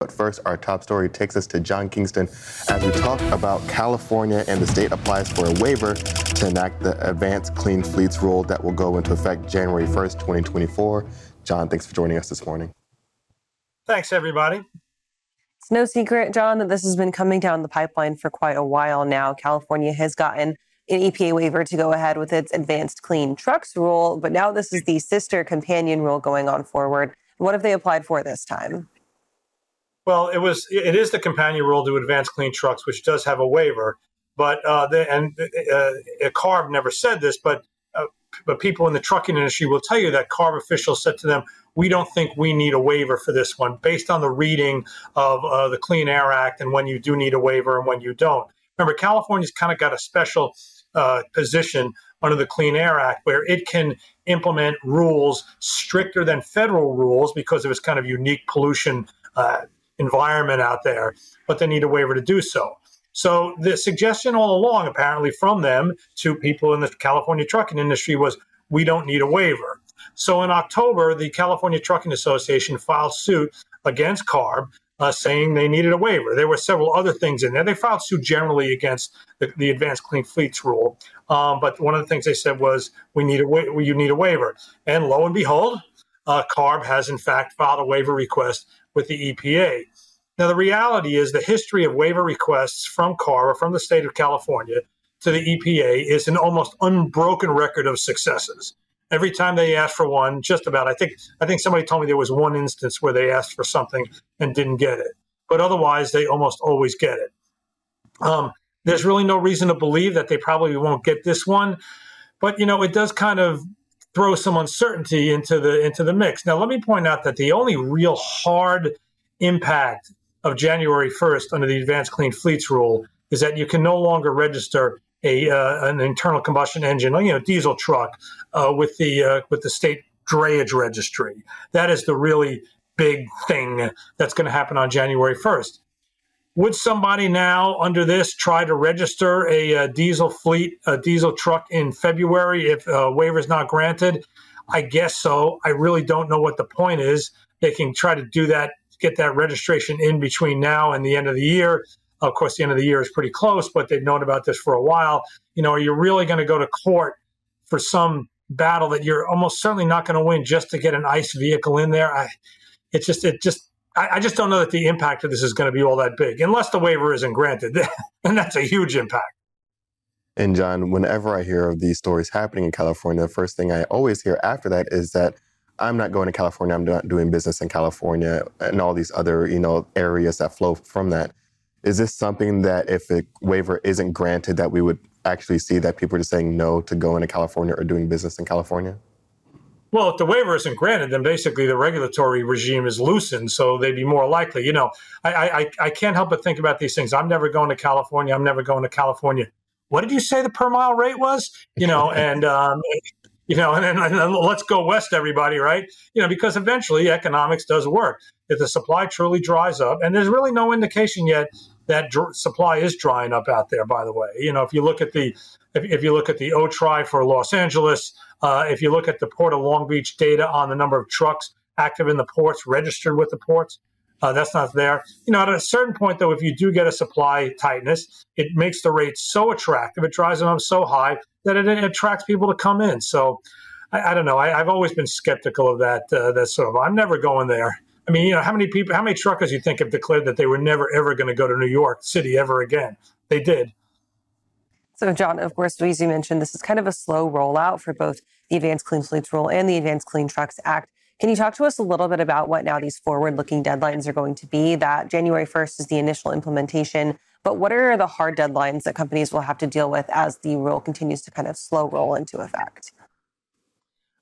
But first, our top story takes us to John Kingston as we talk about California and the state applies for a waiver to enact the Advanced Clean Fleets rule that will go into effect January 1st, 2024. John, thanks for joining us this morning. Thanks, everybody. It's no secret, John, that this has been coming down the pipeline for quite a while now. California has gotten an EPA waiver to go ahead with its advanced clean trucks rule, but now this is the sister companion rule going on forward. What have they applied for this time? Well, it was it is the companion rule to advanced clean trucks, which does have a waiver. But uh, the, and uh, CARB never said this, but uh, but people in the trucking industry will tell you that CARB officials said to them, "We don't think we need a waiver for this one, based on the reading of uh, the Clean Air Act and when you do need a waiver and when you don't." Remember, California's kind of got a special uh, position under the Clean Air Act where it can implement rules stricter than federal rules because of its kind of unique pollution uh, environment out there, but they need a waiver to do so. So the suggestion all along, apparently from them to people in the California trucking industry, was we don't need a waiver. So in October, the California Trucking Association filed suit against CARB, uh, saying they needed a waiver. There were several other things in there. They filed suit generally against the, the Advanced Clean Fleets rule, um, but one of the things they said was we need a wa- you need a waiver. And lo and behold, uh, CARB has in fact filed a waiver request with the EPA. Now, the reality is the history of waiver requests from CAR or from the state of California to the EPA is an almost unbroken record of successes. Every time they ask for one, just about, I think, I think somebody told me there was one instance where they asked for something and didn't get it, but otherwise they almost always get it. Um, there's really no reason to believe that they probably won't get this one, but you know, it does kind of throw some uncertainty into the into the mix. Now, let me point out that the only real hard impact of January 1st under the Advanced Clean Fleets rule is that you can no longer register a uh, an internal combustion engine, you know, diesel truck uh, with the uh, with the state drayage registry. That is the really big thing that's going to happen on January 1st. Would somebody now under this try to register a, a uh, diesel fleet, a diesel truck in February if a waiver is not granted? I guess so. I really don't know what the point is. They can try to do that get that registration in between now and the end of the year. Of course, the end of the year is pretty close, but they've known about this for a while. You know, are you really going to go to court for some battle that you're almost certainly not going to win just to get an ICE vehicle in there? I, it's just, it just, I, I just don't know that the impact of this is going to be all that big, unless the waiver isn't granted, and that's a huge impact. And John, whenever I hear of these stories happening in California, the first thing I always hear after that is that I'm not going to California. I'm not doing business in California and all these other, you know, areas that flow from that. Is this something that if a waiver isn't granted, that we would actually see that people are just saying no to going to California or doing business in California? Well, if the waiver isn't granted, then basically the regulatory regime is loosened, so they'd be more likely. You know, I, I, I can't help but think about these things. I'm never going to California. I'm never going to California. What did you say the per mile rate was? You know, and um, you know, and, and, and, let's go west, everybody, right? You know, because eventually economics does work. If the supply truly dries up, and there's really no indication yet that dr- supply is drying up out there. By the way, you know, if you look at the if, if you look at the OTRI for Los Angeles, uh, if you look at the Port of Long Beach data on the number of trucks active in the ports, registered with the ports, uh, that's not there. You know, at a certain point, though, if you do get a supply tightness, it makes the rates so attractive, it drives them up so high that it, it attracts people to come in. So I, I don't know. I, have always been skeptical of that. Uh, that sort of. I'm never going there. I mean, you know, how many people, how many truckers you think have declared that they were never ever going to go to New York City ever again? They did. So, John, of course, as you mentioned, this is kind of a slow rollout for both the Advanced Clean Fleets Rule and the Advanced Clean Trucks Act. Can you talk to us a little bit about what now these forward looking deadlines are going to be? That January 1st is the initial implementation. But what are the hard deadlines that companies will have to deal with as the rule continues to kind of slow roll into effect?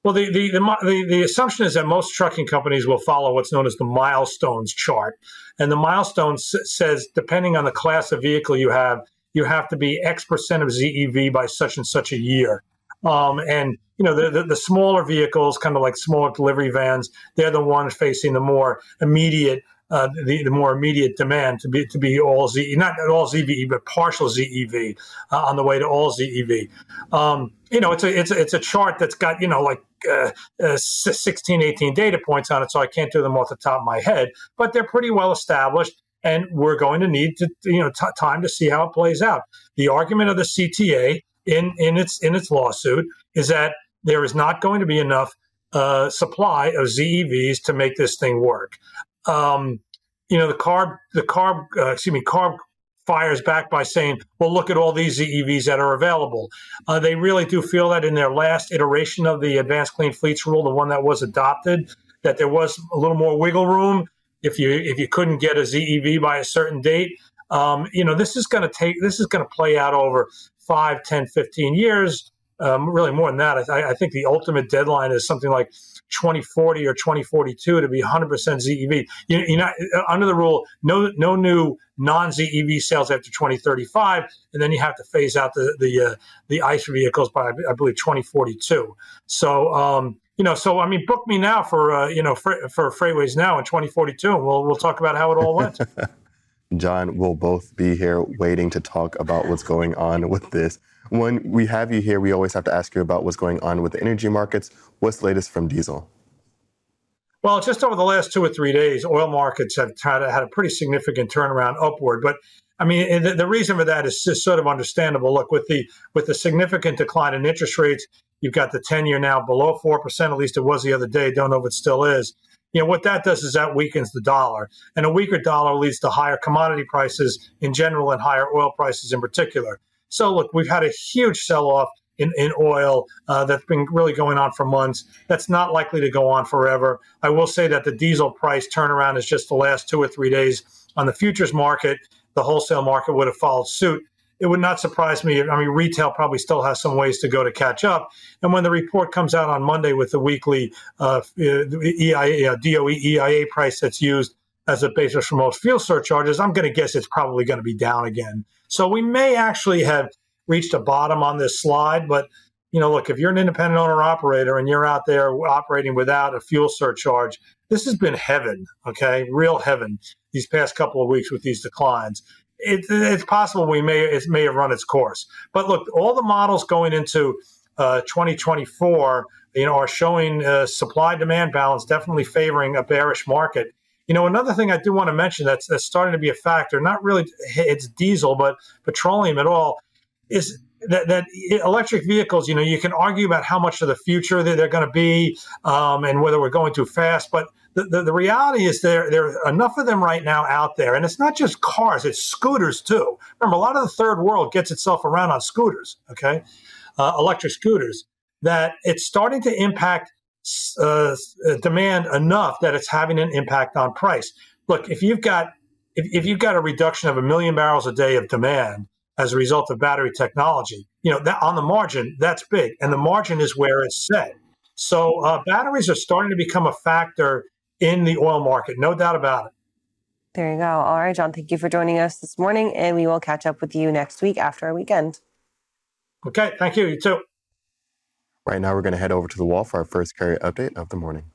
Well, the, the, the, the, assumption is that most trucking companies will follow what's known as the milestones chart. And the milestones says, depending on the class of vehicle you have, you have to be X percent of ZEV by such and such a year. Um, and you know the, the, the smaller vehicles, kind of like smaller delivery vans, they're the ones facing the more immediate uh, the, the more immediate demand to be to be all Z, not all ZEV, but partial ZEV uh, on the way to all ZEV. Um, you know, it's a it's a, it's a chart that's got you know like uh, uh, 16, 18 data points on it, so I can't do them off the top of my head, but they're pretty well established. And we're going to need to, you know, t- time to see how it plays out. The argument of the CTA in in its in its lawsuit is that there is not going to be enough uh, supply of ZEVs to make this thing work. Um, you know, the CARB, the CARB, uh, excuse me, CARB fires back by saying, well, look at all these ZEVs that are available. Uh, they really do feel that in their last iteration of the Advanced Clean Fleets rule, the one that was adopted, that there was a little more wiggle room if you if you couldn't get a ZEV by a certain date. Um, you know, this is going to take this is going to play out over 5, 10, 15 years um, really more than that. I, I, think the ultimate deadline is something like 2040 or 2042 to be 100% ZEV. You, you know, under the rule, no no new non ZEV sales after 2035, and then you have to phase out the the uh, the ICE vehicles by I believe 2042. So. Um, you know, so I mean, book me now for uh, you know for, for FreightWaves now in 2042, and we'll we'll talk about how it all went. John, we'll both be here waiting to talk about what's going on with this. When we have you here, we always have to ask you about what's going on with the energy markets. What's latest from diesel? Well, just over the last two or three days, oil markets have had a pretty significant turnaround upward. But I mean, the, the reason for that is just sort of understandable. Look, with the with the significant decline in interest rates, you've got the ten year now below four percent. At least it was the other day. Don't know if it still is. You know what that does is that weakens the dollar, and a weaker dollar leads to higher commodity prices in general and higher oil prices in particular. So, look, we've had a huge sell off in, in oil uh, that's been really going on for months. That's not likely to go on forever. I will say that the diesel price turnaround is just the last two or three days on the futures market. The wholesale market would have followed suit. It would not surprise me. I mean, retail probably still has some ways to go to catch up. And when the report comes out on Monday with the weekly uh, EIA, uh, DOE EIA price that's used as a basis for most fuel surcharges, I'm going to guess it's probably going to be down again. So we may actually have reached a bottom on this slide, but you know, look, if you're an independent owner operator and you're out there operating without a fuel surcharge, this has been heaven, okay, real heaven these past couple of weeks with these declines. It, it's possible we may it may have run its course, but look, all the models going into uh, 2024, you know, are showing uh, supply demand balance definitely favoring a bearish market. You know, another thing I do want to mention that's that's starting to be a factor, not really it's diesel, but petroleum at all, is that, that electric vehicles, you know, you can argue about how much of the future they're, they're going to be um, and whether we're going too fast, but the, the, the, reality is there, there are enough of them right now out there. And it's not just cars, it's scooters too. Remember, a lot of the third world gets itself around on scooters, okay? Uh, electric scooters, that it's starting to impact uh, demand enough that it's having an impact on price. Look, if you've got if, if you've got a reduction of a million barrels a day of demand as a result of battery technology, you know that on the margin that's big, and the margin is where it's set. So uh, batteries are starting to become a factor in the oil market, no doubt about it. There you go. All right, John, thank you for joining us this morning, and we will catch up with you next week after our weekend. Okay, thank you. You too. Right now, we're going to head over to the wall for our first carrier update of the morning.